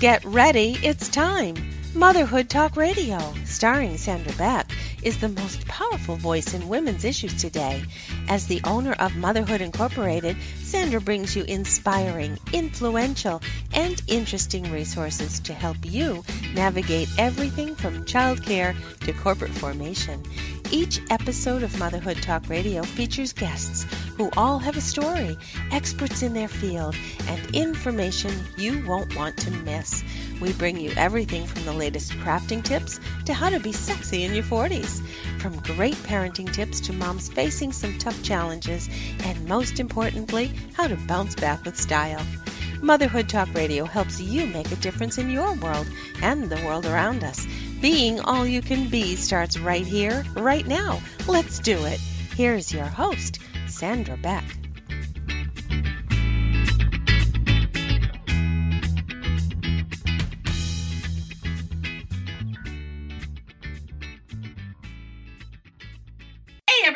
Get ready, it's time. Motherhood Talk Radio, starring Sandra Beck, is the most powerful voice in women's issues today. As the owner of Motherhood Incorporated, Sandra brings you inspiring, influential, and interesting resources to help you navigate everything from childcare to corporate formation. Each episode of Motherhood Talk Radio features guests who all have a story, experts in their field, and information you won't want to miss. We bring you everything from the latest crafting tips to how to be sexy in your 40s, from great parenting tips to moms facing some tough challenges, and most importantly, how to bounce back with style. Motherhood Talk Radio helps you make a difference in your world and the world around us. Being all you can be starts right here, right now. Let's do it. Here's your host, Sandra Beck.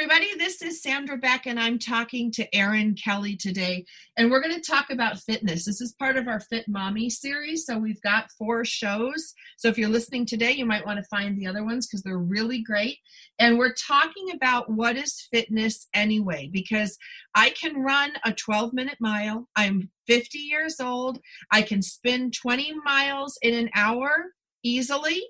Everybody. This is Sandra Beck, and I'm talking to Erin Kerry today. And we're going to talk about fitness. This is part of our Fit Mommy series. So we've got four shows. So if you're listening today, you might want to find the other ones because they're really great. And we're talking about what is fitness anyway, because I can run a 12 minute mile. I'm 50 years old. I can spin 20 miles in an hour easily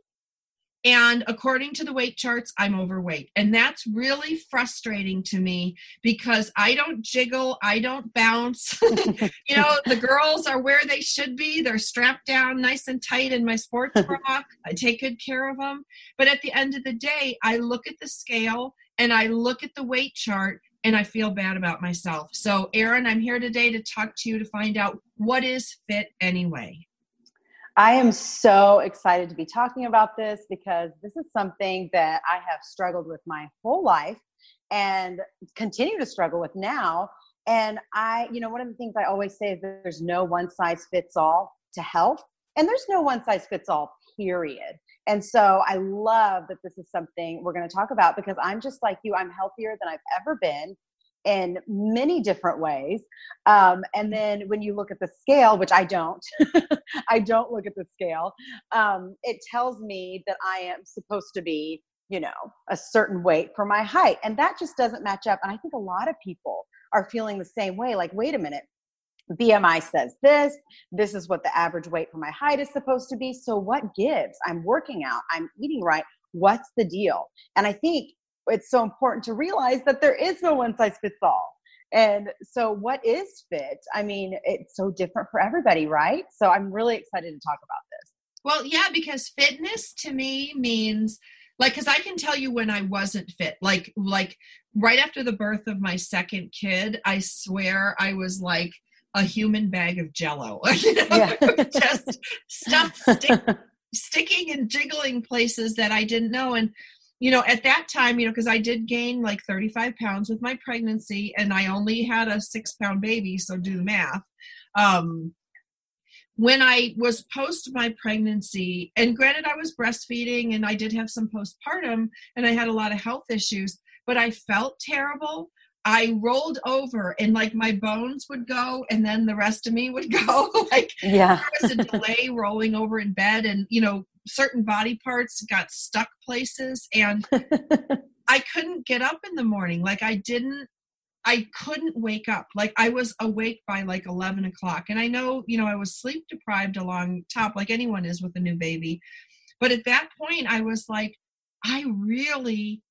and according to the weight charts, I'm overweight. And that's really frustrating to me because I don't jiggle, I don't bounce. you know, the girls are where they should be. They're strapped down nice and tight in my sports bra. I take good care of them. But at the end of the day, I look at the scale and I look at the weight chart and I feel bad about myself. So, Erin, I'm here today to talk to you to find out what is fit anyway. I am so excited to be talking about this because this is something that I have struggled with my whole life and continue to struggle with now. And I, you know, one of the things I always say is that there's no one size fits all to health, and there's no one size fits all, period. And so I love that this is something we're going to talk about because I'm just like you, I'm healthier than I've ever been in many different ways. Um, and then when you look at the scale, which I don't, I don't look at the scale, um, it tells me that I am supposed to be, you know, a certain weight for my height. And that just doesn't match up. And I think a lot of people are feeling the same way like, wait a minute. BMI says this, this is what the average weight for my height is supposed to be. So, what gives? I'm working out, I'm eating right. What's the deal? And I think it's so important to realize that there is no one size fits all. And so, what is fit? I mean, it's so different for everybody, right? So, I'm really excited to talk about this. Well, yeah, because fitness to me means like because i can tell you when i wasn't fit like like right after the birth of my second kid i swear i was like a human bag of jello you know yeah. just stuff stick, sticking and jiggling places that i didn't know and you know, at that time, you know, because I did gain like 35 pounds with my pregnancy and I only had a six pound baby, so do the math. Um, when I was post my pregnancy, and granted, I was breastfeeding and I did have some postpartum and I had a lot of health issues, but I felt terrible. I rolled over and like my bones would go and then the rest of me would go. like yeah. there was a delay rolling over in bed and you know, certain body parts got stuck places and I couldn't get up in the morning. Like I didn't I couldn't wake up. Like I was awake by like 11 o'clock. And I know, you know, I was sleep deprived along top, like anyone is with a new baby. But at that point, I was like, I really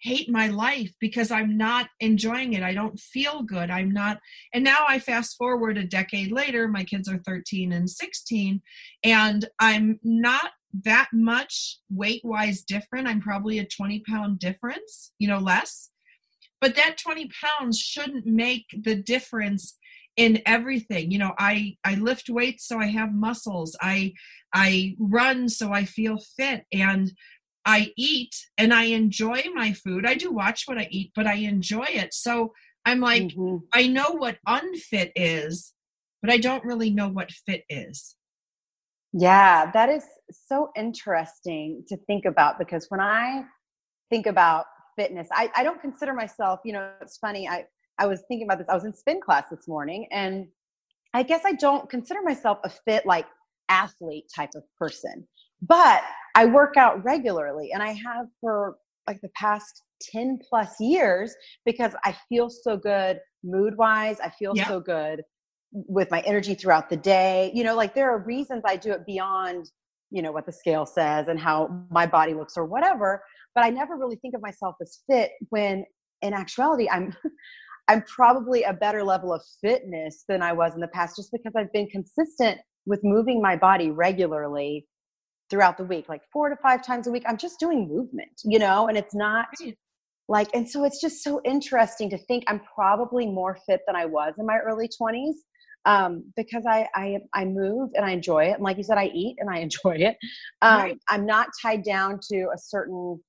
hate my life because I'm not enjoying it. I don't feel good. I'm not. And now I fast forward a decade later, my kids are 13 and 16, and I'm not that much weight wise different. I'm probably a 20 pound difference, you know, less. But that 20 pounds shouldn't make the difference in everything you know i i lift weights so i have muscles i i run so i feel fit and i eat and i enjoy my food i do watch what i eat but i enjoy it so i'm like mm-hmm. i know what unfit is but i don't really know what fit is yeah, that is so interesting to think about because when I think about fitness, I, I don't consider myself, you know, it's funny. I, I was thinking about this. I was in spin class this morning and I guess I don't consider myself a fit, like athlete type of person. But I work out regularly and I have for like the past 10 plus years because I feel so good mood wise. I feel so good with my energy throughout the day. You know, like there are reasons I do it beyond, you know, what the scale says and how my body looks or whatever. But I never really think of myself as fit when in actuality I'm I'm probably a better level of fitness than I was in the past just because I've been consistent with moving my body regularly throughout the week, like four to five times a week. I'm just doing movement, you know, and it's not like, and so it's just so interesting to think I'm probably more fit than I was in my early 20s um, because I, I I move and I enjoy it, and like you said, I eat and I enjoy it. Um, right. I'm not tied down to a certain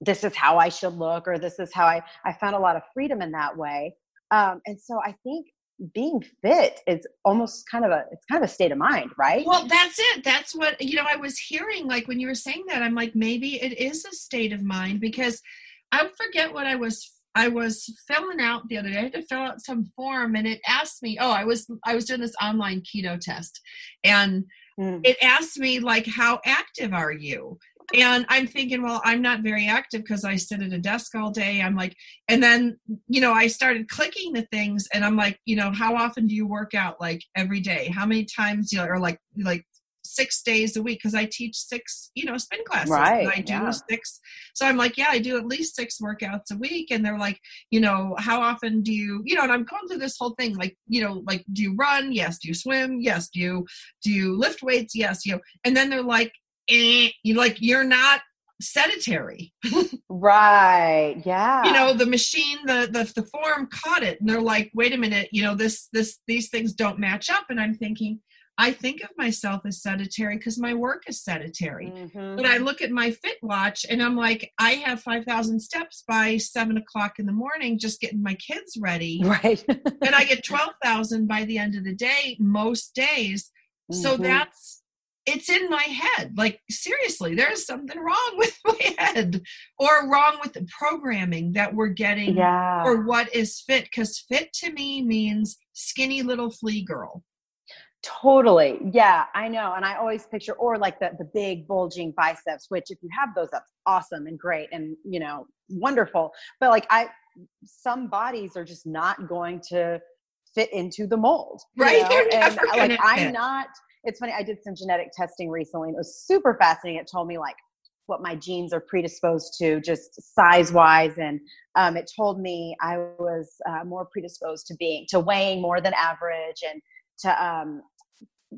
this is how I should look or this is how I I found a lot of freedom in that way. Um, and so I think being fit is almost kind of a it's kind of a state of mind right well that's it that's what you know i was hearing like when you were saying that i'm like maybe it is a state of mind because i forget what i was i was filling out the other day i had to fill out some form and it asked me oh i was i was doing this online keto test and mm. it asked me like how active are you and i'm thinking well i'm not very active because i sit at a desk all day i'm like and then you know i started clicking the things and i'm like you know how often do you work out like every day how many times you know or like like six days a week because I teach six, you know, spin classes. Right. I do yeah. six. So I'm like, yeah, I do at least six workouts a week. And they're like, you know, how often do you, you know, and I'm going through this whole thing, like, you know, like, do you run? Yes. Do you swim? Yes. Do you, do you lift weights? Yes. You know, and then they're like, eh, you like you're not sedentary. right. Yeah. You know, the machine, the, the the form caught it and they're like, wait a minute, you know, this this these things don't match up. And I'm thinking, I think of myself as sedentary because my work is sedentary. Mm-hmm. But I look at my fit watch and I'm like, I have 5,000 steps by seven o'clock in the morning just getting my kids ready. Right. and I get 12,000 by the end of the day, most days. Mm-hmm. So that's it's in my head. Like, seriously, there's something wrong with my head or wrong with the programming that we're getting yeah. or what is fit. Because fit to me means skinny little flea girl. Totally. Yeah, I know. And I always picture, or like the, the big bulging biceps, which if you have those, that's awesome and great and, you know, wonderful. But like, I, some bodies are just not going to fit into the mold. Right. Know? and like, I'm not, it's funny, I did some genetic testing recently and it was super fascinating. It told me like what my genes are predisposed to, just size wise. And um, it told me I was uh, more predisposed to being, to weighing more than average and to um,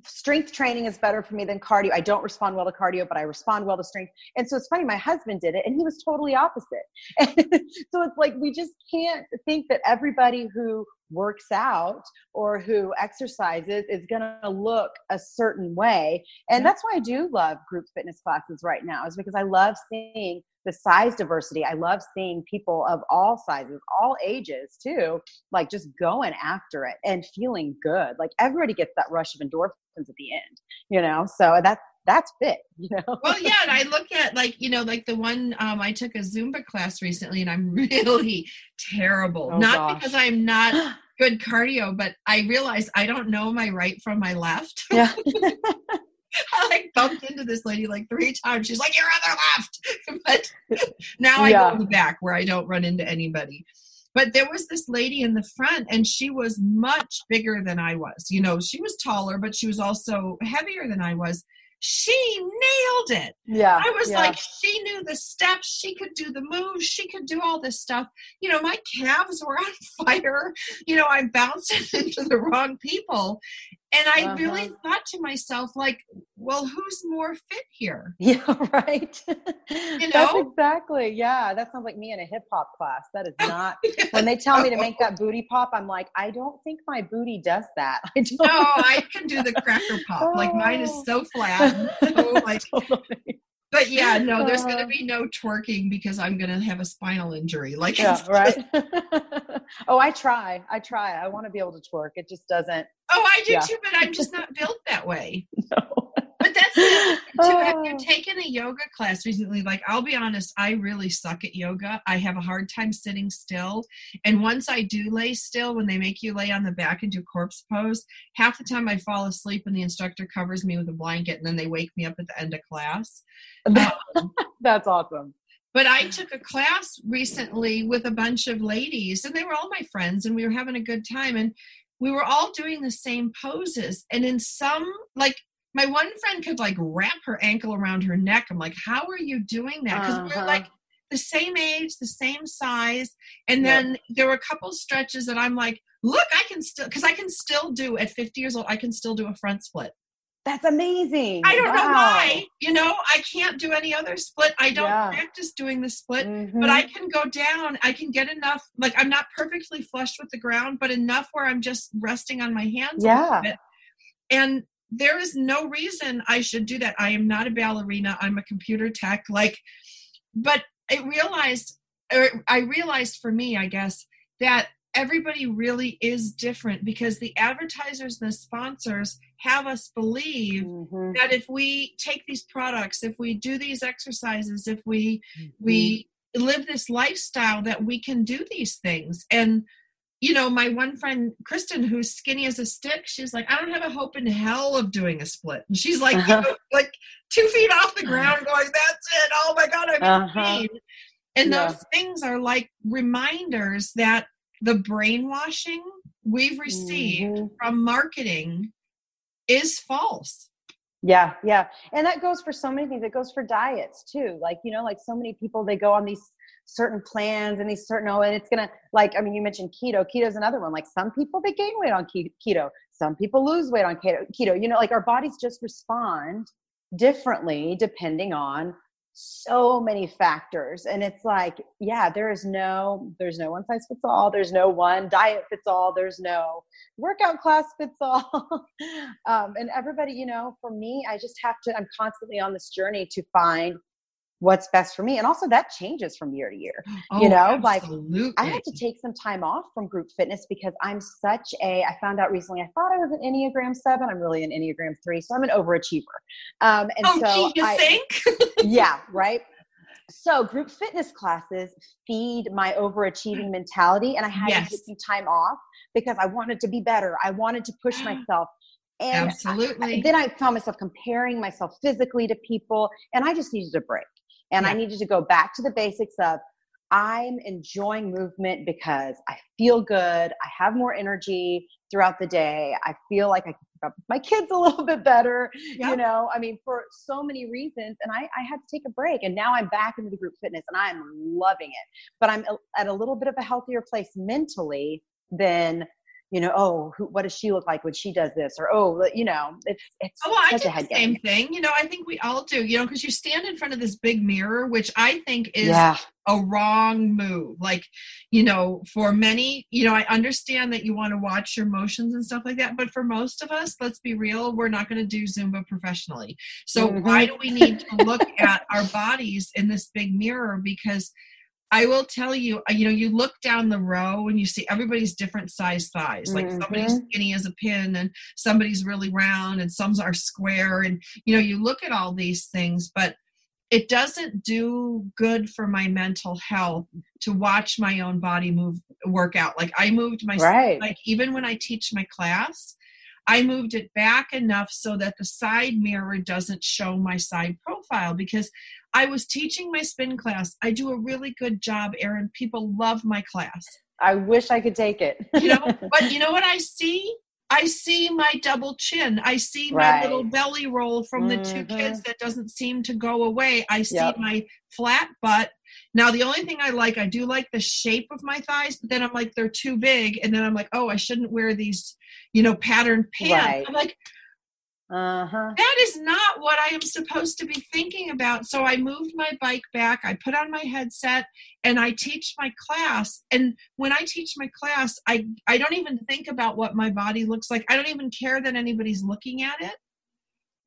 strength training is better for me than cardio. I don't respond well to cardio, but I respond well to strength. And so it's funny, my husband did it and he was totally opposite. so it's like we just can't think that everybody who works out or who exercises is going to look a certain way. And that's why I do love group fitness classes right now, is because I love seeing the size diversity. I love seeing people of all sizes, all ages too, like just going after it and feeling good. Like everybody gets that rush of endorphins at the end, you know? So that's that's fit, you know. well, yeah, and I look at like you know, like the one um, I took a Zumba class recently, and I'm really terrible. Oh, not gosh. because I'm not good cardio, but I realized I don't know my right from my left. Yeah. I like bumped into this lady like three times. She's like, "Your other left," but now I yeah. go in the back where I don't run into anybody. But there was this lady in the front, and she was much bigger than I was. You know, she was taller, but she was also heavier than I was she nailed it. Yeah. I was yeah. like, she knew the steps, she could do the moves, she could do all this stuff. You know, my calves were on fire. You know, I'm bouncing into the wrong people. And I uh-huh. really thought to myself, like, well, who's more fit here? Yeah, right. You know? That's exactly. Yeah, that sounds like me in a hip hop class. That is not when they tell me to make oh. that booty pop, I'm like, I don't think my booty does that. I don't No, I can do the cracker pop. Oh. Like mine is oh. so flat. So like totally but yeah, no, there's going to uh. be no twerking because I'm going to have a spinal injury. Like, yeah, right. oh, I try. I try. I want to be able to twerk. It just doesn't. Oh, I do yeah. too, but I'm just not built that way. No. But that's other too. Have you taken a yoga class recently? Like, I'll be honest, I really suck at yoga. I have a hard time sitting still. And once I do lay still, when they make you lay on the back and do corpse pose, half the time I fall asleep and the instructor covers me with a blanket and then they wake me up at the end of class. Um, that's awesome. But I took a class recently with a bunch of ladies, and they were all my friends, and we were having a good time. And we were all doing the same poses. And in some, like, my one friend could like wrap her ankle around her neck. I'm like, how are you doing that? Because uh-huh. we're like the same age, the same size. And then yep. there were a couple stretches that I'm like, look, I can still, because I can still do at 50 years old, I can still do a front split. That's amazing. I don't wow. know why. You know, I can't do any other split. I don't yeah. practice doing the split, mm-hmm. but I can go down. I can get enough. Like I'm not perfectly flush with the ground, but enough where I'm just resting on my hands. Yeah. And there is no reason I should do that. I am not a ballerina. I'm a computer tech. Like, but I realized, or I realized for me, I guess, that everybody really is different because the advertisers and the sponsors have us believe mm-hmm. that if we take these products if we do these exercises if we mm-hmm. we live this lifestyle that we can do these things and you know my one friend kristen who's skinny as a stick she's like i don't have a hope in hell of doing a split and she's like uh-huh. you know, like two feet off the ground going that's it oh my god i'm uh-huh. in pain and yeah. those things are like reminders that the brainwashing we've received mm-hmm. from marketing is false. Yeah, yeah. And that goes for so many things. It goes for diets too. Like, you know, like so many people, they go on these certain plans and these certain, oh, and it's to, like, I mean, you mentioned keto. Keto is another one. Like, some people, they gain weight on keto. Some people lose weight on keto. Keto, you know, like our bodies just respond differently depending on so many factors and it's like yeah there is no there's no one size fits all there's no one diet fits all there's no workout class fits all um, and everybody you know for me i just have to i'm constantly on this journey to find what's best for me and also that changes from year to year oh, you know absolutely. like i had to take some time off from group fitness because i'm such a i found out recently i thought i was an enneagram 7 i'm really an enneagram 3 so i'm an overachiever um and oh, so you I, think yeah right so group fitness classes feed my overachieving mentality and i had yes. to take some time off because i wanted to be better i wanted to push myself and Absolutely. I, then I found myself comparing myself physically to people, and I just needed a break. And yeah. I needed to go back to the basics of I'm enjoying movement because I feel good. I have more energy throughout the day. I feel like I can keep up with my kids a little bit better. Yep. You know, I mean, for so many reasons. And I, I had to take a break. And now I'm back into the group fitness and I'm loving it. But I'm at a little bit of a healthier place mentally than you know, oh, who, what does she look like when she does this? Or, oh, you know, it's, it's oh, well, I do the same thing. You know, I think we all do, you know, because you stand in front of this big mirror, which I think is yeah. a wrong move. Like, you know, for many, you know, I understand that you want to watch your motions and stuff like that. But for most of us, let's be real, we're not going to do Zumba professionally. So mm-hmm. why do we need to look at our bodies in this big mirror? Because I will tell you, uh, you know, you look down the row and you see everybody's different size thighs. Like mm-hmm. somebody's skinny as a pin and somebody's really round and some are square. And, you know, you look at all these things, but it doesn't do good for my mental health to watch my own body move work out. Like I moved my right. like even when I teach my class, I moved it back enough so that the side mirror doesn't show my side profile because I was teaching my spin class. I do a really good job, Erin. People love my class. I wish I could take it. you know, but you know what I see? I see my double chin. I see my little belly roll from mm-hmm. the two mm-hmm. kids that doesn't seem to go away. I see yep. my flat butt. Now, the only thing I like, I do like the shape of my thighs, but then I'm like, they're too big. And then I'm like, oh, I shouldn't wear these, you know, patterned pants. Right. I'm like, uh-huh. That is not what I am supposed to be thinking about. So I moved my bike back, I put on my headset, and I teach my class. And when I teach my class, I, I don't even think about what my body looks like. I don't even care that anybody's looking at it.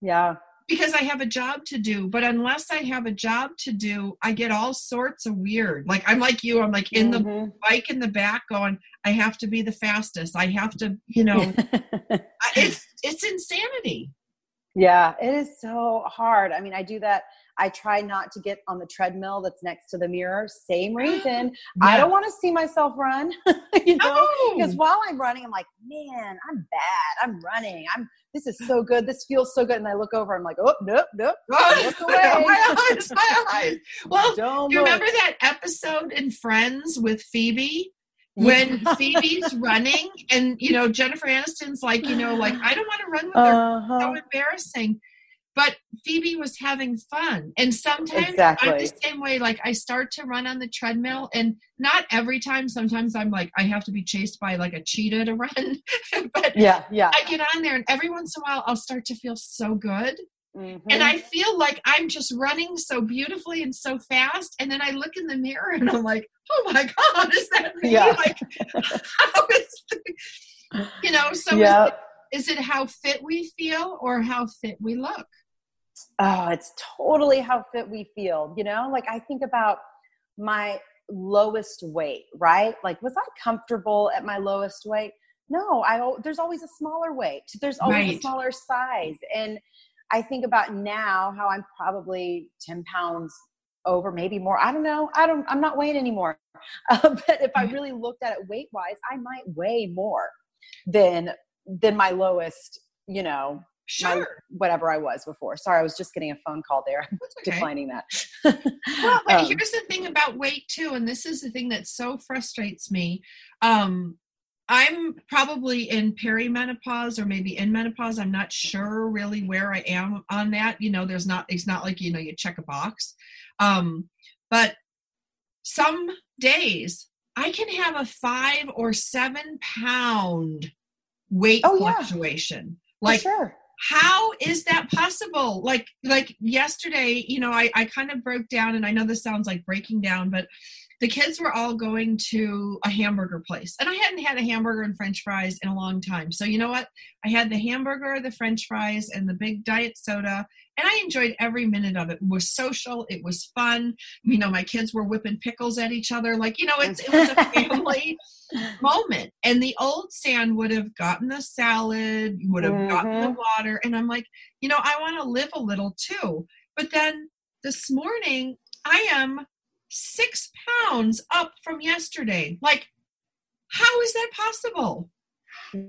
Yeah. Because I have a job to do. But unless I have a job to do, I get all sorts of weird. Like I'm like you, I'm like in mm-hmm. the bike in the back going, I have to be the fastest. I have to, you know, it's it's insanity. Yeah, it is so hard. I mean, I do that. I try not to get on the treadmill that's next to the mirror. Same reason. Yeah. I don't want to see myself run, you know, because while I'm running, I'm like, man, I'm bad. I'm running. I'm, this is so good. This feels so good. And I look over, I'm like, oh, nope, nope. Look away. my eyes, my eyes. Well, don't do you look. remember that episode in Friends with Phoebe? When Phoebe's running and you know Jennifer Aniston's like you know like I don't want to run with her. Uh-huh. so embarrassing. But Phoebe was having fun. And sometimes exactly. I'm the same way. Like I start to run on the treadmill and not every time sometimes I'm like I have to be chased by like a cheetah to run. But yeah yeah. I get on there and every once in a while I'll start to feel so good Mm-hmm. And I feel like I'm just running so beautifully and so fast. And then I look in the mirror and I'm like, oh my God, is that me? Yeah. Like, how is, you know, so yep. is, it, is it how fit we feel or how fit we look? Oh, it's totally how fit we feel. You know, like I think about my lowest weight, right? Like, was I comfortable at my lowest weight? No, I there's always a smaller weight. There's always right. a smaller size. And I think about now how I'm probably 10 pounds over, maybe more. I don't know. I don't, I'm not weighing anymore. Uh, but if I mm-hmm. really looked at it weight wise, I might weigh more than, than my lowest, you know, sure. My, whatever I was before. Sorry, I was just getting a phone call there. I'm okay. declining that. well, but um, here's the thing about weight too, and this is the thing that so frustrates me. Um, I'm probably in perimenopause or maybe in menopause. I'm not sure really where I am on that. You know, there's not, it's not like, you know, you check a box. Um, but some days I can have a five or seven pound weight oh, fluctuation. Yeah. Like, sure. how is that possible? Like, like yesterday, you know, I, I kind of broke down and I know this sounds like breaking down, but the kids were all going to a hamburger place. And i hadn't had a hamburger and french fries in a long time. So you know what? I had the hamburger the french fries and the big diet soda. And i enjoyed every minute of it. it was social. It was fun. You know my kids were whipping pickles at each other. Like you know it's, it was a family moment. And the old San would have gotten the salad would have mm-hmm. gotten the mm-hmm. water. And i'm like you know i want to live a little too. But then this morning i am six pounds up from yesterday. Like, how is that possible?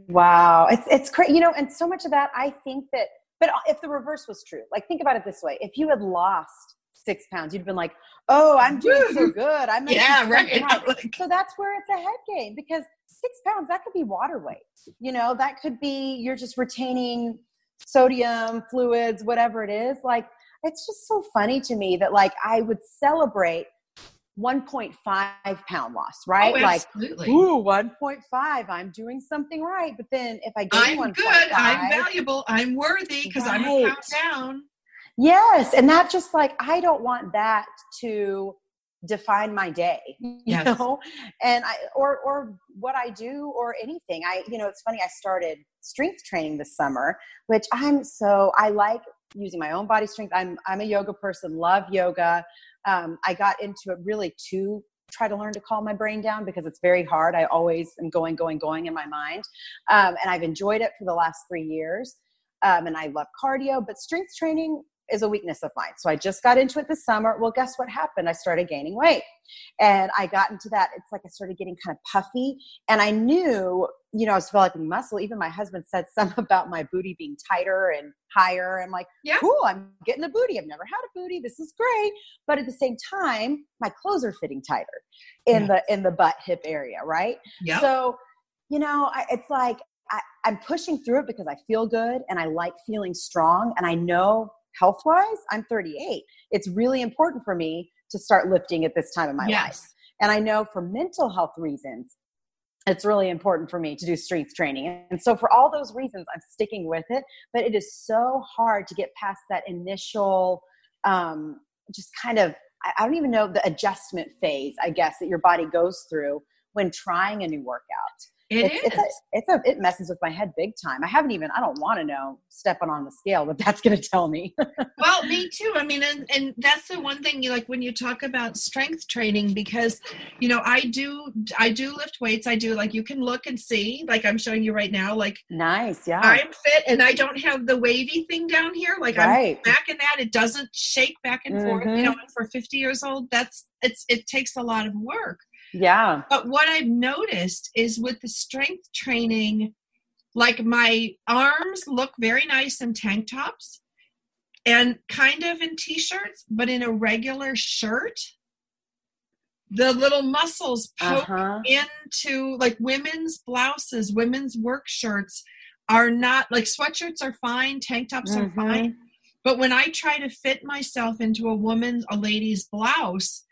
Wow, it's it's crazy. You know, and so much of that, I think that. But if the reverse was true, like think about it this way: if you had lost six pounds, you'd been like, "Oh, I'm doing so good. I'm yeah, right." so that's where it's a head game because six pounds that could be water weight. You know, that could be you're just retaining sodium, fluids, whatever it is. Like it's just so funny to me that like I would celebrate 1.5 pound loss, oh, right? Oh, like, ooh, 1.5, I'm doing something right. But then if I get I'm 1. good, 5, I'm valuable, I'm worthy because right. I'm a pound down. Yes. And that just like, I don't want that to define my day, you yes. know, and I, or, or what I do or anything. I, you know, it's funny, I started strength training this summer, which I'm so, I like using my own body strength. I'm, I'm a yoga person, love yoga um, I got into it really to try to learn to calm my brain down because it's very hard. I always am going, going, going in my mind. Um, and I've enjoyed it for the last three years. Um, and I love cardio, but strength training is a weakness of mine. So I just got into it this summer. Well, guess what happened? I started gaining weight. And I got into that. It's like I started getting kind of puffy. And I knew, you know, I was developing muscle. Even my husband said something about my booty being tighter and higher. I'm like, yeah. cool, I'm getting a booty. I've never had a booty. This is great. But at the same time, my clothes are fitting tighter in yes. the in the butt hip area, right? Yeah. So, you know, I, it's like I, I'm pushing through it because I feel good and I like feeling strong. And I know health wise, I'm 38. It's really important for me to start lifting at this time of my yes. life. And I know for mental health reasons, it's really important for me to do strength training. And so, for all those reasons, I'm sticking with it. But it is so hard to get past that initial, um, just kind of, I don't even know the adjustment phase, I guess, that your body goes through when trying a new workout. It it's, is. It's a, it's a, it messes with my head big time. I haven't even, I don't want to know stepping on the scale what that's going to tell me. well, me too. I mean, and, and that's the one thing you like when you talk about strength training, because, you know, I do, I do lift weights. I do like, you can look and see, like I'm showing you right now, like nice. Yeah. I'm fit and I don't have the wavy thing down here. Like right. I'm back in that. It doesn't shake back and mm-hmm. forth. You know, and for 50 years old, that's, it's, it takes a lot of work. Yeah. But what I've noticed is with the strength training, like my arms look very nice in tank tops and kind of in t shirts, but in a regular shirt, the little muscles poke uh-huh. into like women's blouses, women's work shirts are not like sweatshirts are fine, tank tops mm-hmm. are fine. But when I try to fit myself into a woman's, a lady's blouse,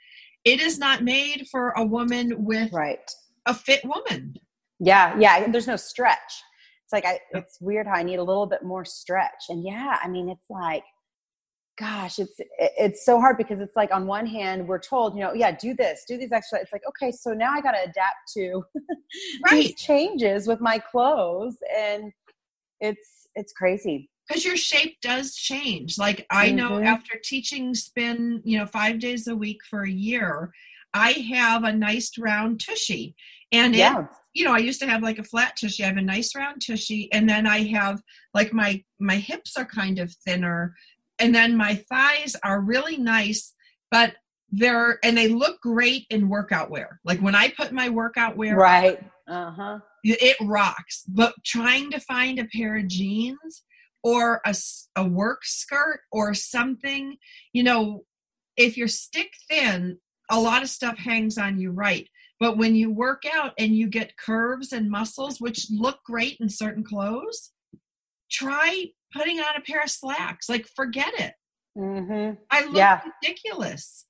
it is not made for a woman with right. a fit woman. Yeah, yeah. There's no stretch. It's like I it's weird how I need a little bit more stretch. And yeah, I mean it's like gosh, it's it's so hard because it's like on one hand we're told, you know, yeah, do this, do these exercises. It's like, okay, so now I got to adapt to right. these changes with my clothes and it's it's crazy because your shape does change. Like i know mm-hmm. after teaching spin you know five days a week for a year i have a nice round tushy. And yeah. it you know i used to have like a flat tushy. I have a nice round tushy. And then i have like my my hips are kind of thinner. And then my thighs are really nice but they're and they look great in workout wear. Like when i put my workout wear right. Uh-huh. it rocks. But trying to find a pair of jeans or a, a work skirt or something you know if you're stick thin a lot of stuff hangs on you right but when you work out and you get curves and muscles which look great in certain clothes try putting on a pair of slacks like forget it mm-hmm. i look yeah. ridiculous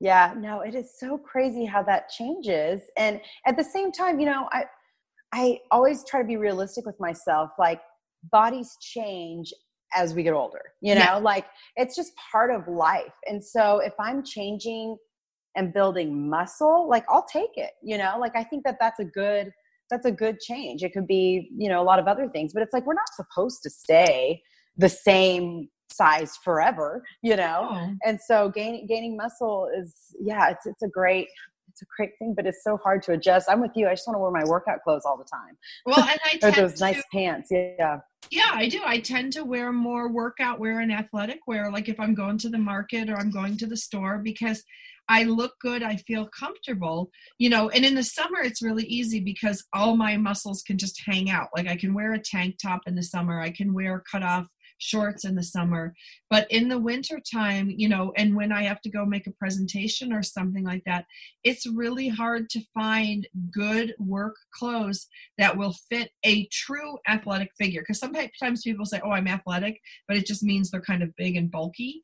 yeah no it is so crazy how that changes and at the same time you know i i always try to be realistic with myself like bodies change as we get older you know yeah. like it's just part of life and so if i'm changing and building muscle like i'll take it you know like i think that that's a good that's a good change it could be you know a lot of other things but it's like we're not supposed to stay the same size forever you know oh. and so gaining gaining muscle is yeah it's it's a great it's a great thing, but it's so hard to adjust. I'm with you. I just want to wear my workout clothes all the time. Well, and I or those nice pants. Yeah. Yeah, I do. I tend to wear more workout wear and athletic wear, like if I'm going to the market or I'm going to the store, because I look good, I feel comfortable, you know. And in the summer, it's really easy because all my muscles can just hang out. Like I can wear a tank top in the summer, I can wear cut off shorts in the summer. But in the winter time you know and when i have to go make a presentation or something like that it's really hard to find good work clothes that will fit a true athletic figure. Because sometimes people say oh i'm athletic but it just means they're kind of big and bulky.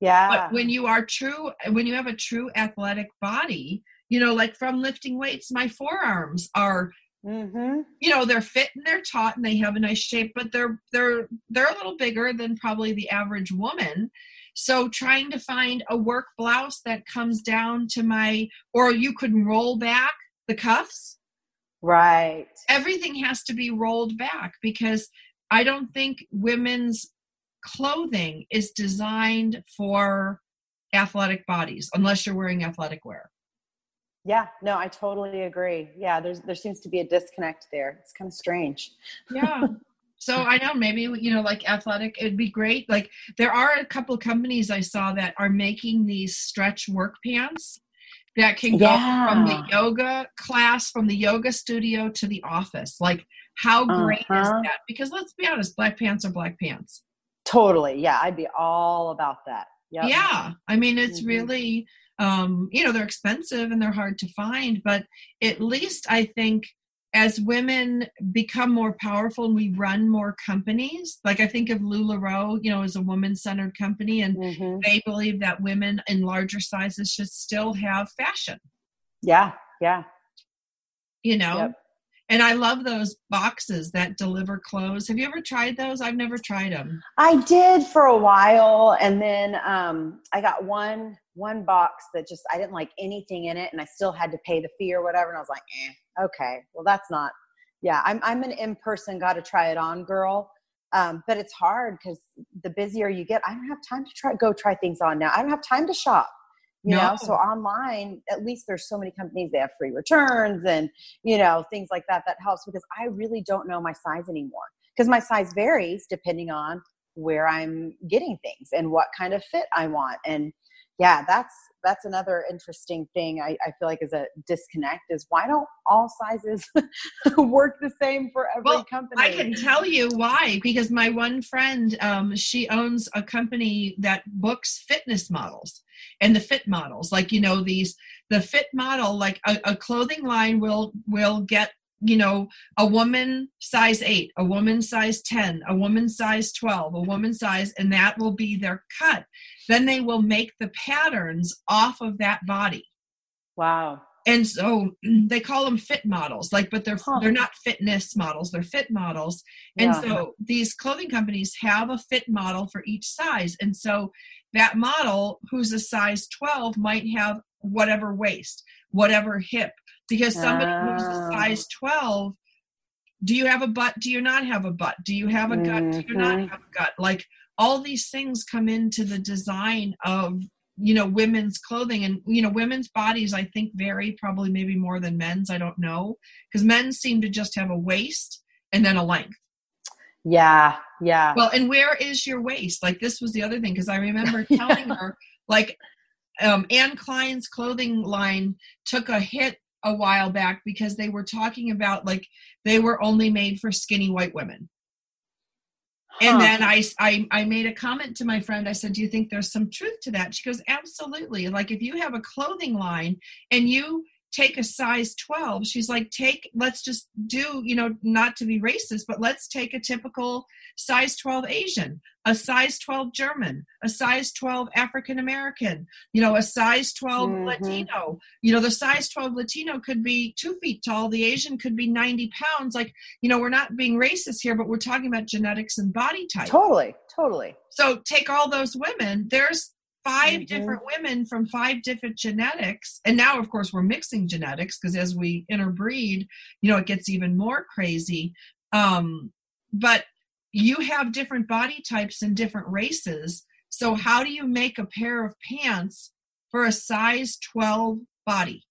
Yeah. but when you are true when you have a true athletic body you know like from lifting weights my forearms are Mm-hmm. You know, they're fit and they're taut and they have a nice shape, but they're they're they're a little bigger than probably the average woman. So trying to find a work blouse that comes down to my or you could roll back the cuffs. Right. Everything has to be rolled back because I don't think women's clothing is designed for athletic bodies unless you're wearing athletic wear. Yeah, no, I totally agree. Yeah, there's there seems to be a disconnect there. It's kind of strange. Yeah. So I know maybe you know like athletic it'd be great. Like there are a couple of companies I saw that are making these stretch work pants that can go yeah. from the yoga class from the yoga studio to the office. Like how great uh-huh. is that? Because let's be honest, black pants are black pants. Totally. Yeah, I'd be all about that. Yep. Yeah. I mean it's mm-hmm. really um, you know they're expensive and they're hard to find but at least i think as women become more powerful and we run more companies like i think of lularoe you know as a woman-centered company and mm-hmm. they believe that women in larger sizes should still have fashion. Yeah yeah. You know? Yep. and i love those boxes that deliver clothes. Have you ever tried those? I've never tried them i did for a while and then um, i got one one box that just I didn't like anything in it, and I still had to pay the fee or whatever. And I was like, eh, okay, well that's not. Yeah, I'm I'm an in person, got to try it on girl. Um, but it's hard because the busier you get, I don't have time to try go try things on now. I don't have time to shop you no. know so online at least there's so many companies they have free returns and you know things like that that helps because i really don't know my size anymore because my size varies depending on where i'm getting things and what kind of fit i want and yeah that's that's another interesting thing I, I feel like is a disconnect is why don't all sizes work the same for every well, company? i can tell you why because my one friend um, she owns a company that books fitness models and the fit models like you know these the fit model like a, a clothing line will will get you know a woman size 8 a woman size 10 a woman size 12 a woman size and that will be their cut. Then they will make the patterns off of that body. Wow. And so mm, they call them fit models like but they're huh. they're not fitness models they're fit models. And yeah. so these clothing companies have a fit model for each size. And so that model who's a size 12 might have whatever waist whatever hip because somebody oh. who's a size 12 do you have a butt do you not have a butt do you have a gut mm-hmm. do you not mm-hmm. have a gut like all these things come into the design of you know women's clothing and you know women's bodies i think vary probably maybe more than men's i don't know because men seem to just have a waist and then a length yeah yeah well and where is your waist like this was the other thing because i remember telling yeah. her like um, Anne Klein's clothing line took a hit a while back because they were talking about like they were only made for skinny white women. Huh. And then I, I I made a comment to my friend. I said, "Do you think there's some truth to that?" She goes, "Absolutely. Like if you have a clothing line and you take a size 12 she's like take let's just do you know not to be racist but let's take a typical size 12 asian a size 12 german a size 12 african american you know a size 12 mm-hmm. latino. You know the size 12 latino could be two feet tall. The asian could be 90 pounds. Like you know we're not being racist here but we're talking about genetics and body type. Totally totally. So take all those women. There's 5 mm-hmm. different women from five different genetics. And now of course we're mixing genetics because as we interbreed you know it gets even more crazy. Um, but you have different body types and different races. So how do you make a pair of pants for a size 12 body?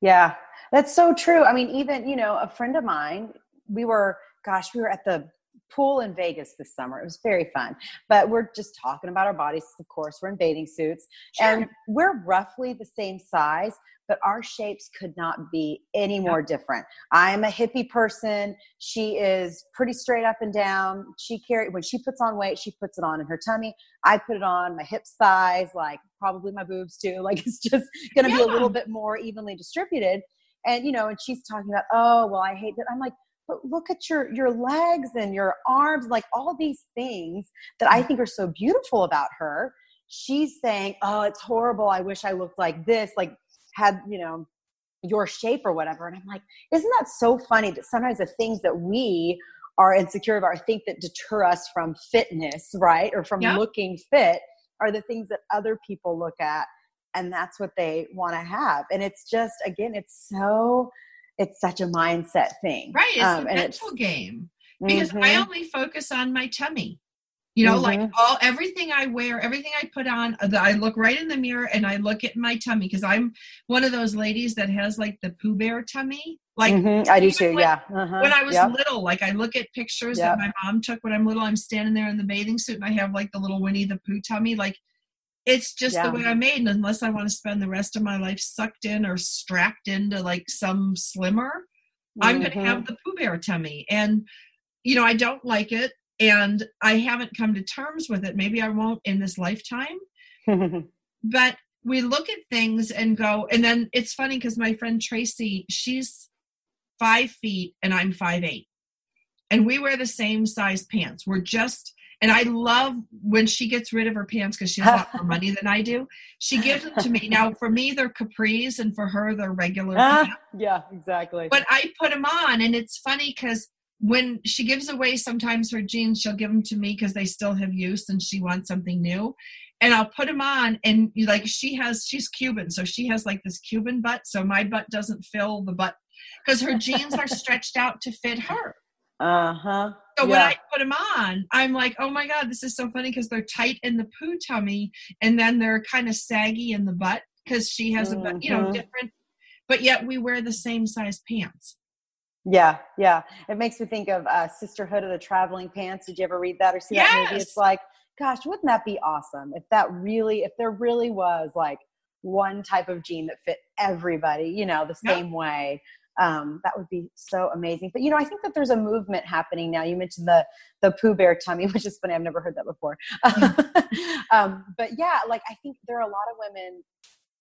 Yeah that's so true. I mean even you know a friend of mine we were gosh we were at the pool in Vegas this summer. It was very fun. But we're just talking about our bodies. Of course, we're in bathing suits. Sure. And we're roughly the same size, but our shapes could not be any more different. I'm a hippie person. She is pretty straight up and down. She carry when she puts on weight, she puts it on in her tummy. I put it on my hips, thighs, like probably my boobs too. Like it's just gonna yeah. be a little bit more evenly distributed. And you know, and she's talking about, oh well, I hate that. I'm like, but look at your your legs and your arms like all these things that i mm. think are so beautiful about her. She's saying oh it's horrible. I wish i looked like this like had you know your shape or whatever. And i'm like isn't that so funny that sometimes the things that we are insecure about or think that deter us from fitness right or from yeah. looking fit are the things that other people look at and that's what they want to have. And it's just again it's so it's such a mindset thing. Right. It's um, a mental game. Because mm-hmm. I only focus on my tummy. You know, mm-hmm. like all everything I wear, everything I put on, uh, I look right in the mirror and I look at my tummy because I'm one of those ladies that has like the Pooh Bear tummy. Like mm-hmm. I do too, when, yeah. Uh-huh. When I was yep. little, like I look at pictures yep. that my mom took when I'm little. I'm standing there in the bathing suit and I have like the little Winnie the Pooh tummy. Like it's just yeah. the way I'm made. And unless I want to spend the rest of my life sucked in or strapped into like some slimmer, mm-hmm. I'm going to have the Pooh Bear tummy. And, you know, I don't like it. And I haven't come to terms with it. Maybe I won't in this lifetime. but we look at things and go, and then it's funny because my friend Tracy, she's five feet and I'm five eight. And we wear the same size pants. We're just and I love when she gets rid of her pants because she has a lot more money than I do. She gives them to me. Now, for me, they're capris, and for her, they're regular. Ah, yeah, exactly. But I put them on, and it's funny because when she gives away sometimes her jeans, she'll give them to me because they still have use and she wants something new. and I'll put them on and like she has she's Cuban so she has like this Cuban butt so my butt doesn't fill the butt because her jeans are stretched out to fit her. Uh-huh. So yeah. when I put them on, I'm like, oh my God, this is so funny because they're tight in the Pooh tummy and then they're kind of saggy in the butt because she has mm-hmm. a butt, you know, Mhm. different, but yet we wear the same size pants. Yeah, yeah. It makes me think of uh, Sisterhood of the Traveling Pants. Did you ever read that or see that movie? It's like, gosh, wouldn't that be awesome if that really, if there really was like one type of jean that fit everybody, you know, the Yep. same way. Um, that would be so amazing. But you know, I think that there's a movement happening now. You mentioned the the Pooh Bear tummy, which is funny. I've never heard that before. um, but yeah, like I think there are a lot of women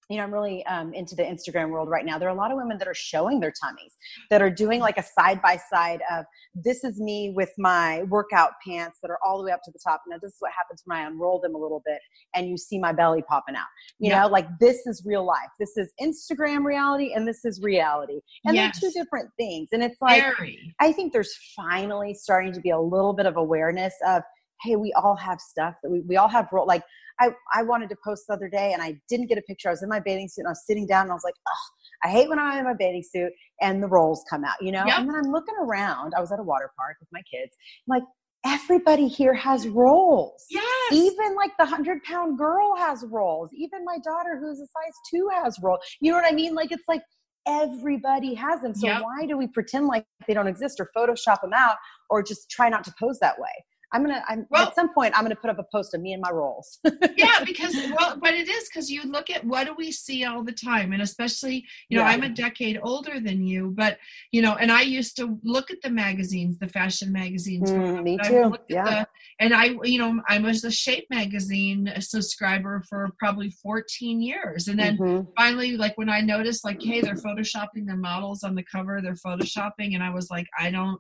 you know, I'm really um, into the Instagram world right now. There are a lot of women that are showing their tummies, that are doing like a side by side of this is me with my workout pants that are all the way up to the top. Now, this is what happens when I unroll them a little bit and you see my belly popping out. You Yeah. know, like this is real life. This is Instagram reality and this is reality. And Yes. they're two different things. And it's like, Very. I think there's finally starting to be a little bit of awareness of, hey, we all have stuff that we, we all have role. Like I, I wanted to post the other day and I didn't get a picture. I was in my bathing suit and I was sitting down and I was like, oh, I hate when I'm in my bathing suit and the rolls come out, you know? Yep. And then I'm looking around. I was at a water park with my kids. I'm like, everybody here has rolls. Yes. Even like the hundred pound girl has rolls. Even my daughter, who's a size two, has rolls. You know what I mean? Like it's like everybody has them. So Yep. why do we pretend like they don't exist or Photoshop them out or just try not to pose that way? I'm gonna. I'm Well- at some point. I'm gonna put up a post of me and my rolls. yeah, because well, but it is because you look at what do we see all the time, and especially you know Yeah. I'm a decade older than you, but you know, and I used to look at the magazines, the fashion magazines. Mm, me and I too, yeah. the- and I, you know, I was a Shape magazine subscriber for probably 14 years, and then Mhm. finally, like when I noticed, like, hey, they're photoshopping the models on the cover, they're photoshopping, and I was like, I don't.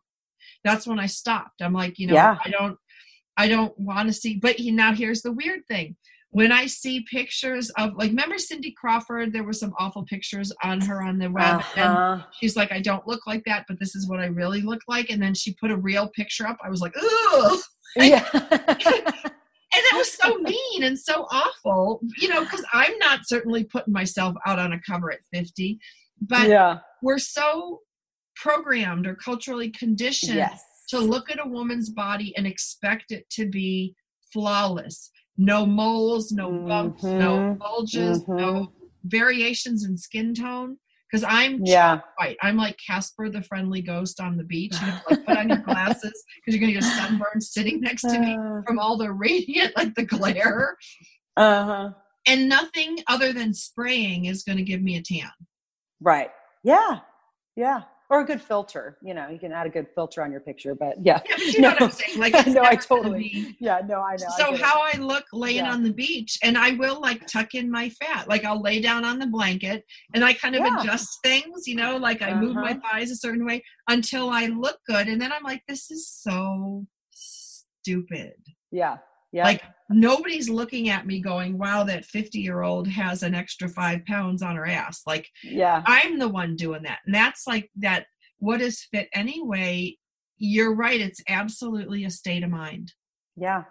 That's when I stopped. I'm like, you know, Yeah. I don't, I don't want to see. But he, now here's the weird thing: when I see pictures of, like, remember Cindy Crawford? There were some awful pictures on her on the web, and Uh-huh. she's like, I don't look like that, but this is what I really look like. And then she put a real picture up. I was like, ugh. Yeah. And that was so mean and so awful, you know, because I'm not certainly putting myself out on a cover at 50, but yeah. we're so programmed or culturally conditioned Yes. To look at a woman's body and expect it to be flawless. No moles, no bumps, no Mhm. bulges, no variations in skin tone. Because I'm Yeah. white. I'm like Casper the friendly ghost on the beach. You to like put on your glasses because you're gonna get a sunburn sitting next to me Uh from all the radiant, like the glare. Uh huh. And nothing other than spraying is gonna give me a tan. Right. Yeah. Yeah. Or a good filter. You know, you can add a good filter on your picture, but yeah. Yeah, but you know what No. I'm saying? Like no, I totally. Yeah. No, I know. I so it. how I look laying Yeah. on the beach, and I will like tuck in my fat. Like I'll lay down on the blanket and I kind of Yeah. adjust things, you know, like I move my Uh-huh. thighs a certain way until I look good, and then I'm like, this is so stupid. Yeah. Yeah. Like nobody's looking at me going, wow, that 50 year old has an extra five pounds on her ass. Like yeah. I'm the one doing that. And that's like that what is fit anyway. You're right. It's absolutely a state of mind. Yeah.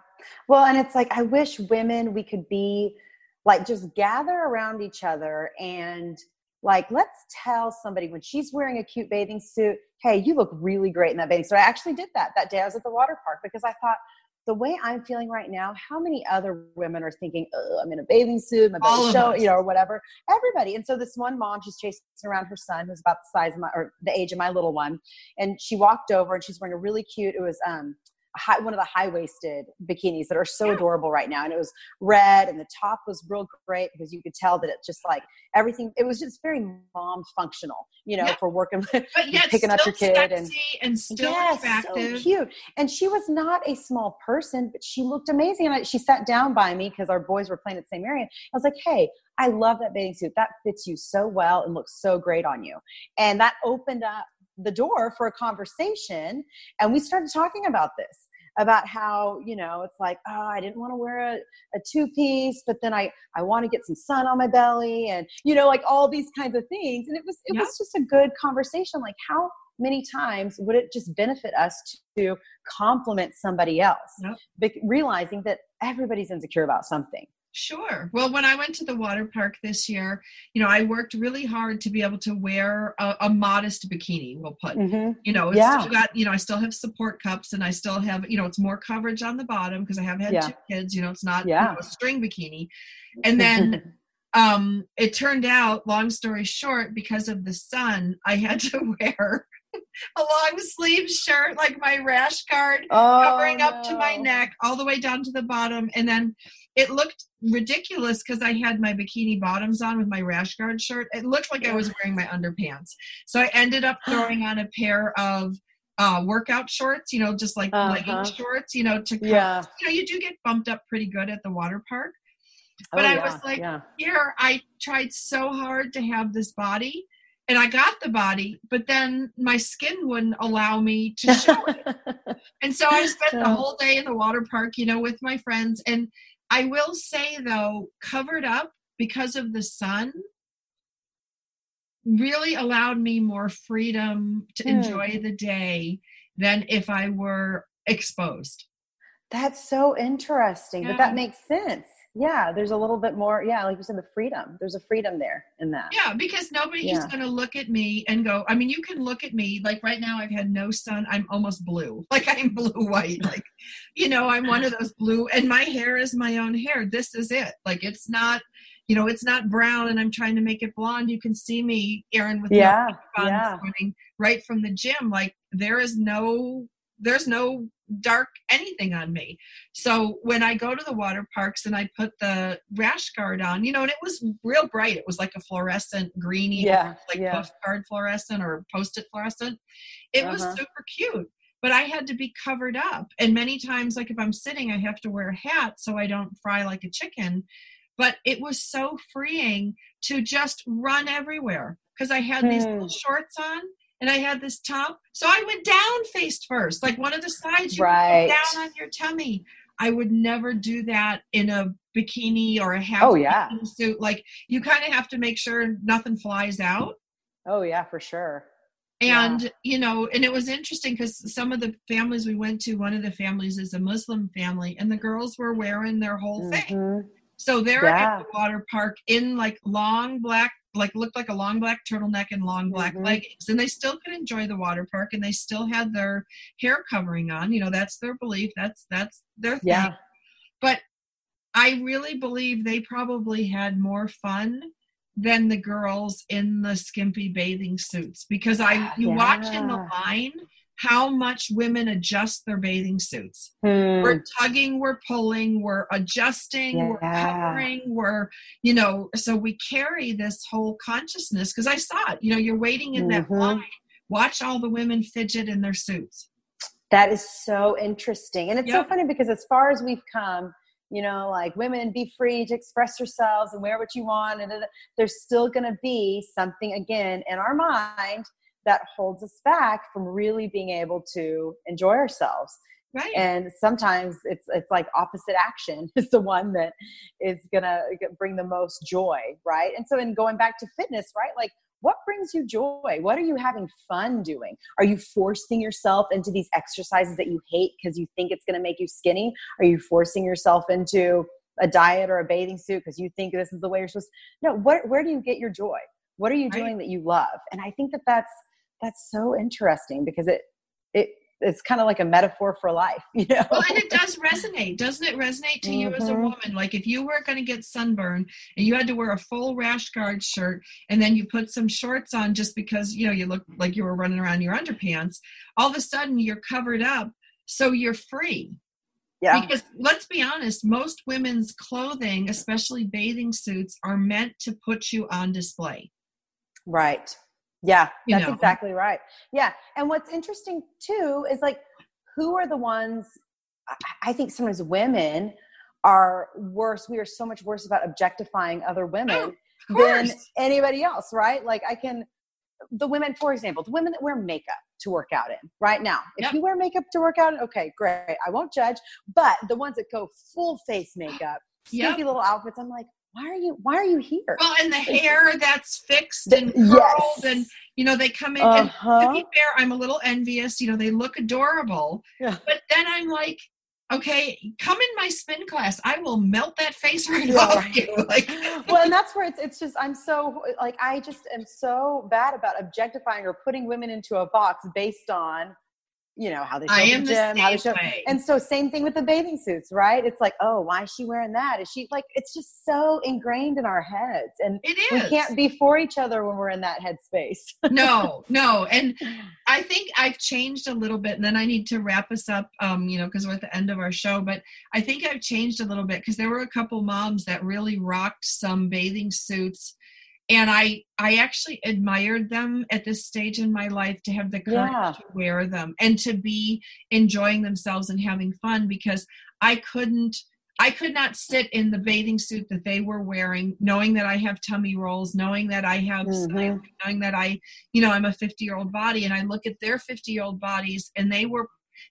Well, and it's like I wish women we could be like just gather around each other and like let's tell somebody when she's wearing a cute bathing suit, hey, you look really great in that bathing suit. I actually did that that day I was at the water park because I thought the way I'm feeling right now, how many other women are thinking, oh, I'm in a bathing suit, my showing, us. you know, or whatever. Everybody. And so this one mom, she's chasing around her son, who's about the size of my, or the age of my little one. And she walked over and she's wearing a really cute, it was um, high, one of the high waisted bikinis that are so Yeah. adorable right now. And it was red and the top was real great because you could tell that it just like everything, it was just very mom functional, you know, Yeah. for working But yet picking up your kid and- and, still yes, attractive. so cute. And she was not a small person, but she looked amazing. And I, she sat down by me because our boys were playing at the same area. I was like, "Hey, I love that bathing suit. That fits you so well and looks so great on you." And that opened up the door for a conversation, and we started talking about this about how you know it's like oh i didn't want to wear a, a two piece but then i i want to get some sun on my belly and you know like all these kinds of things and it was it Yeah. was just a good conversation like how many times would it just benefit us to compliment somebody else Yep. Realizing that everybody's insecure about something Sure. Well, when I went to the water park this year, you know, I worked really hard to be able to wear a, a modest bikini. We'll put, mm-hmm. you know, it's yeah. still got, you know, I still have support cups and I still have, you know, it's more coverage on the bottom because I have had yeah. two kids. You know, it's not yeah. you know, a string bikini. And then um, it turned out, long story short, because of the sun, I had to wear a long sleeve shirt, like my rash guard, oh, covering no. up to my neck, all the way down to the bottom. And then it looked ridiculous because I had my bikini bottoms on with my rash guard shirt. It looked like I was wearing my underpants. So I ended up throwing on a pair of uh, workout shorts, you know, just like uh-huh. legging shorts, you know, to cover, yeah. you know, you do get bumped up pretty good at the water park. But oh, I was like, yeah. here, I tried so hard to have this body and I got the body, but then my skin wouldn't allow me to show it. and so I spent the whole day in the water park, you know, with my friends. And I will say though, covered up because of the sun really allowed me more freedom to mm. enjoy the day than if I were exposed. That's so interesting, yeah. but that makes sense yeah there's a little bit more yeah like you said the freedom. There's a freedom there in that. Yeah because nobody's yeah. going to look at me and go i mean you can look at me like right now i've had no sun i'm almost blue. Like i'm blue white like you know i'm one of those blue and my hair is my own hair. This is it. Like it's not you know it's not brown and i'm trying to make it blonde. You can see me Erin with yeah, yeah. Morning, right from the gym. Like there is no there's no dark anything on me. So when I go to the water parks and I put the rash guard on, you know, and it was real bright. It was like a fluorescent greeny, yeah, like yeah. postcard fluorescent or post-it fluorescent. It uh-huh. was super cute. But I had to be covered up. And many times, like if I'm sitting, I have to wear a hat so I don't fry like a chicken. But it was so freeing to just run everywhere because I had hmm. these little shorts on and I had this top. So I went down face first, like one of the sides. You right. down on your tummy. I would never do that in a bikini or a half oh, yeah. suit. Like you kind of have to make sure nothing flies out. Oh yeah, for sure. And yeah. you know, and it was interesting because some of the families we went to, one of the families is a Muslim family, and the girls were wearing their whole thing. Mm-hmm. So they're yeah. at the water park in like long black like looked like a long black turtleneck and long black mm-hmm. leggings and they still could enjoy the water park and they still had their hair covering on you know that's their belief that's that's their thing yeah. but i really believe they probably had more fun than the girls in the skimpy bathing suits because i you yeah. watch in the line how much women adjust their bathing suits. Hmm. We're tugging, we're pulling, we're adjusting, yeah. we're covering, we're, you know, so we carry this whole consciousness because I saw it. You know, you're waiting in mm-hmm. that line. Watch all the women fidget in their suits. That is so interesting. And it's yep. so funny because as far as we've come, you know, like women be free to express yourselves and wear what you want. And there's still going to be something again in our mind that holds us back from really being able to enjoy ourselves. Right. And sometimes it's it's like opposite action is the one that is gonna bring the most joy, right? And so in going back to fitness, right? Like what brings you joy? What are you having fun doing? Are you forcing yourself into these exercises that you hate because you think it's gonna make you skinny? Are you forcing yourself into a diet or a bathing suit because you think this is the way you're supposed to? No, where, where do you get your joy? What are you doing right. that you love? And I think that that's that's so interesting because it it it's kind of like a metaphor for life, you know. Well, and it does resonate, doesn't it? Resonate to mm-hmm. you as a mm-hmm. woman. Like if you were going to get sunburn and you had to wear a full rash guard shirt, and then you put some shorts on just because you know you look like you were running around in your underpants. All of a sudden, you're covered up, so you're free. Yeah. Because let's be honest, most women's clothing, especially bathing suits, are meant to put you on display. Right. Yeah, you that's know. exactly right. Yeah. And what's interesting too is like, who are the ones, I think sometimes women are worse. We are so much worse about objectifying other women oh, than anybody else, right? Like, I can, the women, for example, the women that wear makeup to work out in right now. If yep. you wear makeup to work out in, okay, great. I won't judge. But the ones that go full face makeup, yep. little outfits, I'm like, why are you why are you here well and the hair that's fixed and curled yes. and you know they come in uh-huh. and to be uh-huh. fair i'm a little envious you know they look adorable yeah. but then i'm like okay, come in my spin class. I will melt that face right Yeah, off you. Like, well, and that's where it's it's just I'm so like I just am so bad about objectifying or putting women into a box based on you know how they show I am the gym, how they show way. and so same thing with the bathing suits, right? It's like, oh, why is she wearing that? Is she like it's just so ingrained in our heads. And it we can't be for each other when we're in that headspace. no, no. And I think I've changed a little bit, and then I need to wrap us up, um, you know, because we're at the end of our show. But I think I've changed a little bit because there were a couple moms that really rocked some bathing suits, and I I actually admired them at this stage in my life to have the courage Yeah. to wear them and to be enjoying themselves and having fun because I couldn't. I could not sit in the bathing suit that they were wearing, knowing that I have tummy rolls, knowing that I have, Mhm. knowing that I you know i'm a 50 year old body and i look at their 50 year old bodies and they were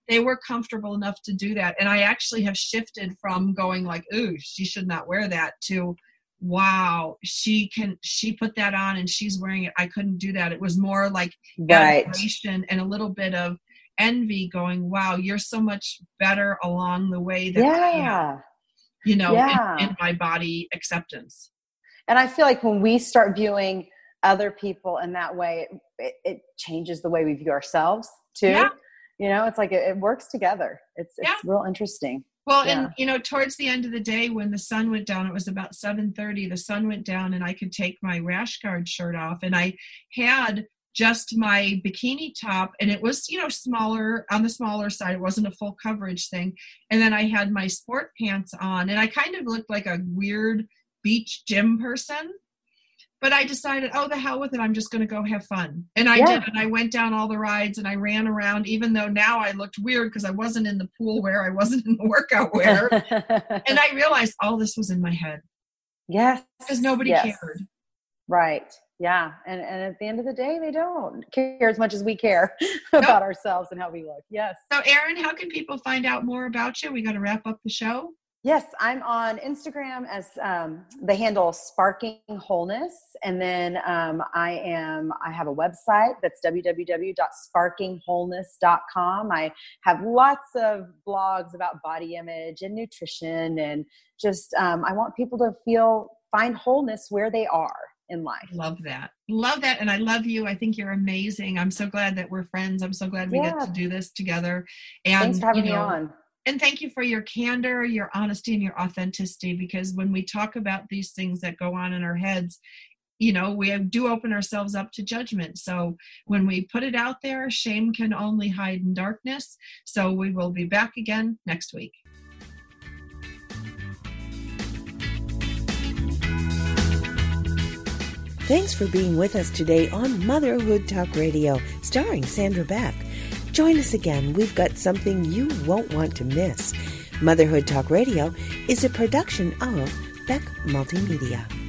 they were comfortable enough to do that and i actually have shifted from going like ooh she should not wear that to wow she can she put that on and she's wearing it i couldn't do that it was more like Right. admiration and a little bit of envy going wow you're so much better along the way that I am, Yeah. you know in- Yeah. in my body acceptance And I feel like when we start viewing other people in that way, it, it, changes the way we view ourselves too. Yeah. You know, it's like it, it works together. It's it's Yeah. real interesting. Well, Yeah. and you know, towards the end of the day, when the sun went down, it was about seven thirty. The sun went down, and I could take my rash guard shirt off, and I had just my bikini top, and it was you know smaller on the smaller side. It wasn't a full coverage thing, and then I had my sport pants on, and I kind of looked like a weird beach gym person. But I decided, oh, the hell with it. I'm just going to go have fun. And I Yeah. did. And I went down all the rides and I ran around, even though now I looked weird because I wasn't in the pool wear, I wasn't in the workout wear and I realized all this was in my head yes. because nobody yes. cared. Right. Yeah. And and at the end of the day, they don't care as much as we care about ourselves and how we look. Yes. So, Erin, how can people find out more about you? We got to wrap up the show. Yes, I'm on Instagram as um, the handle Sparking Wholeness, and then um, I am. I have a website that's www.sparkingwholeness.com. I have lots of blogs about body image and nutrition, and just um, I want people to feel find wholeness where they are in life. Love that. Love that. And I love you. I think you're amazing. I'm so glad that we're friends. I'm so glad we Yeah. get to do this together. And, Thanks for having you me on. And thank you for your candor, your honesty, and your authenticity. Because when we talk about these things that go on in our heads, you know, we do open ourselves up to judgment. So when we put it out there, shame can only hide in darkness. So we will be back again next week. Thanks for being with us today on Motherhood Talk Radio, starring Sandra Beck. Join us again. We've got something you won't want to miss. Motherhood Talk Radio is a production of Beck Multimedia.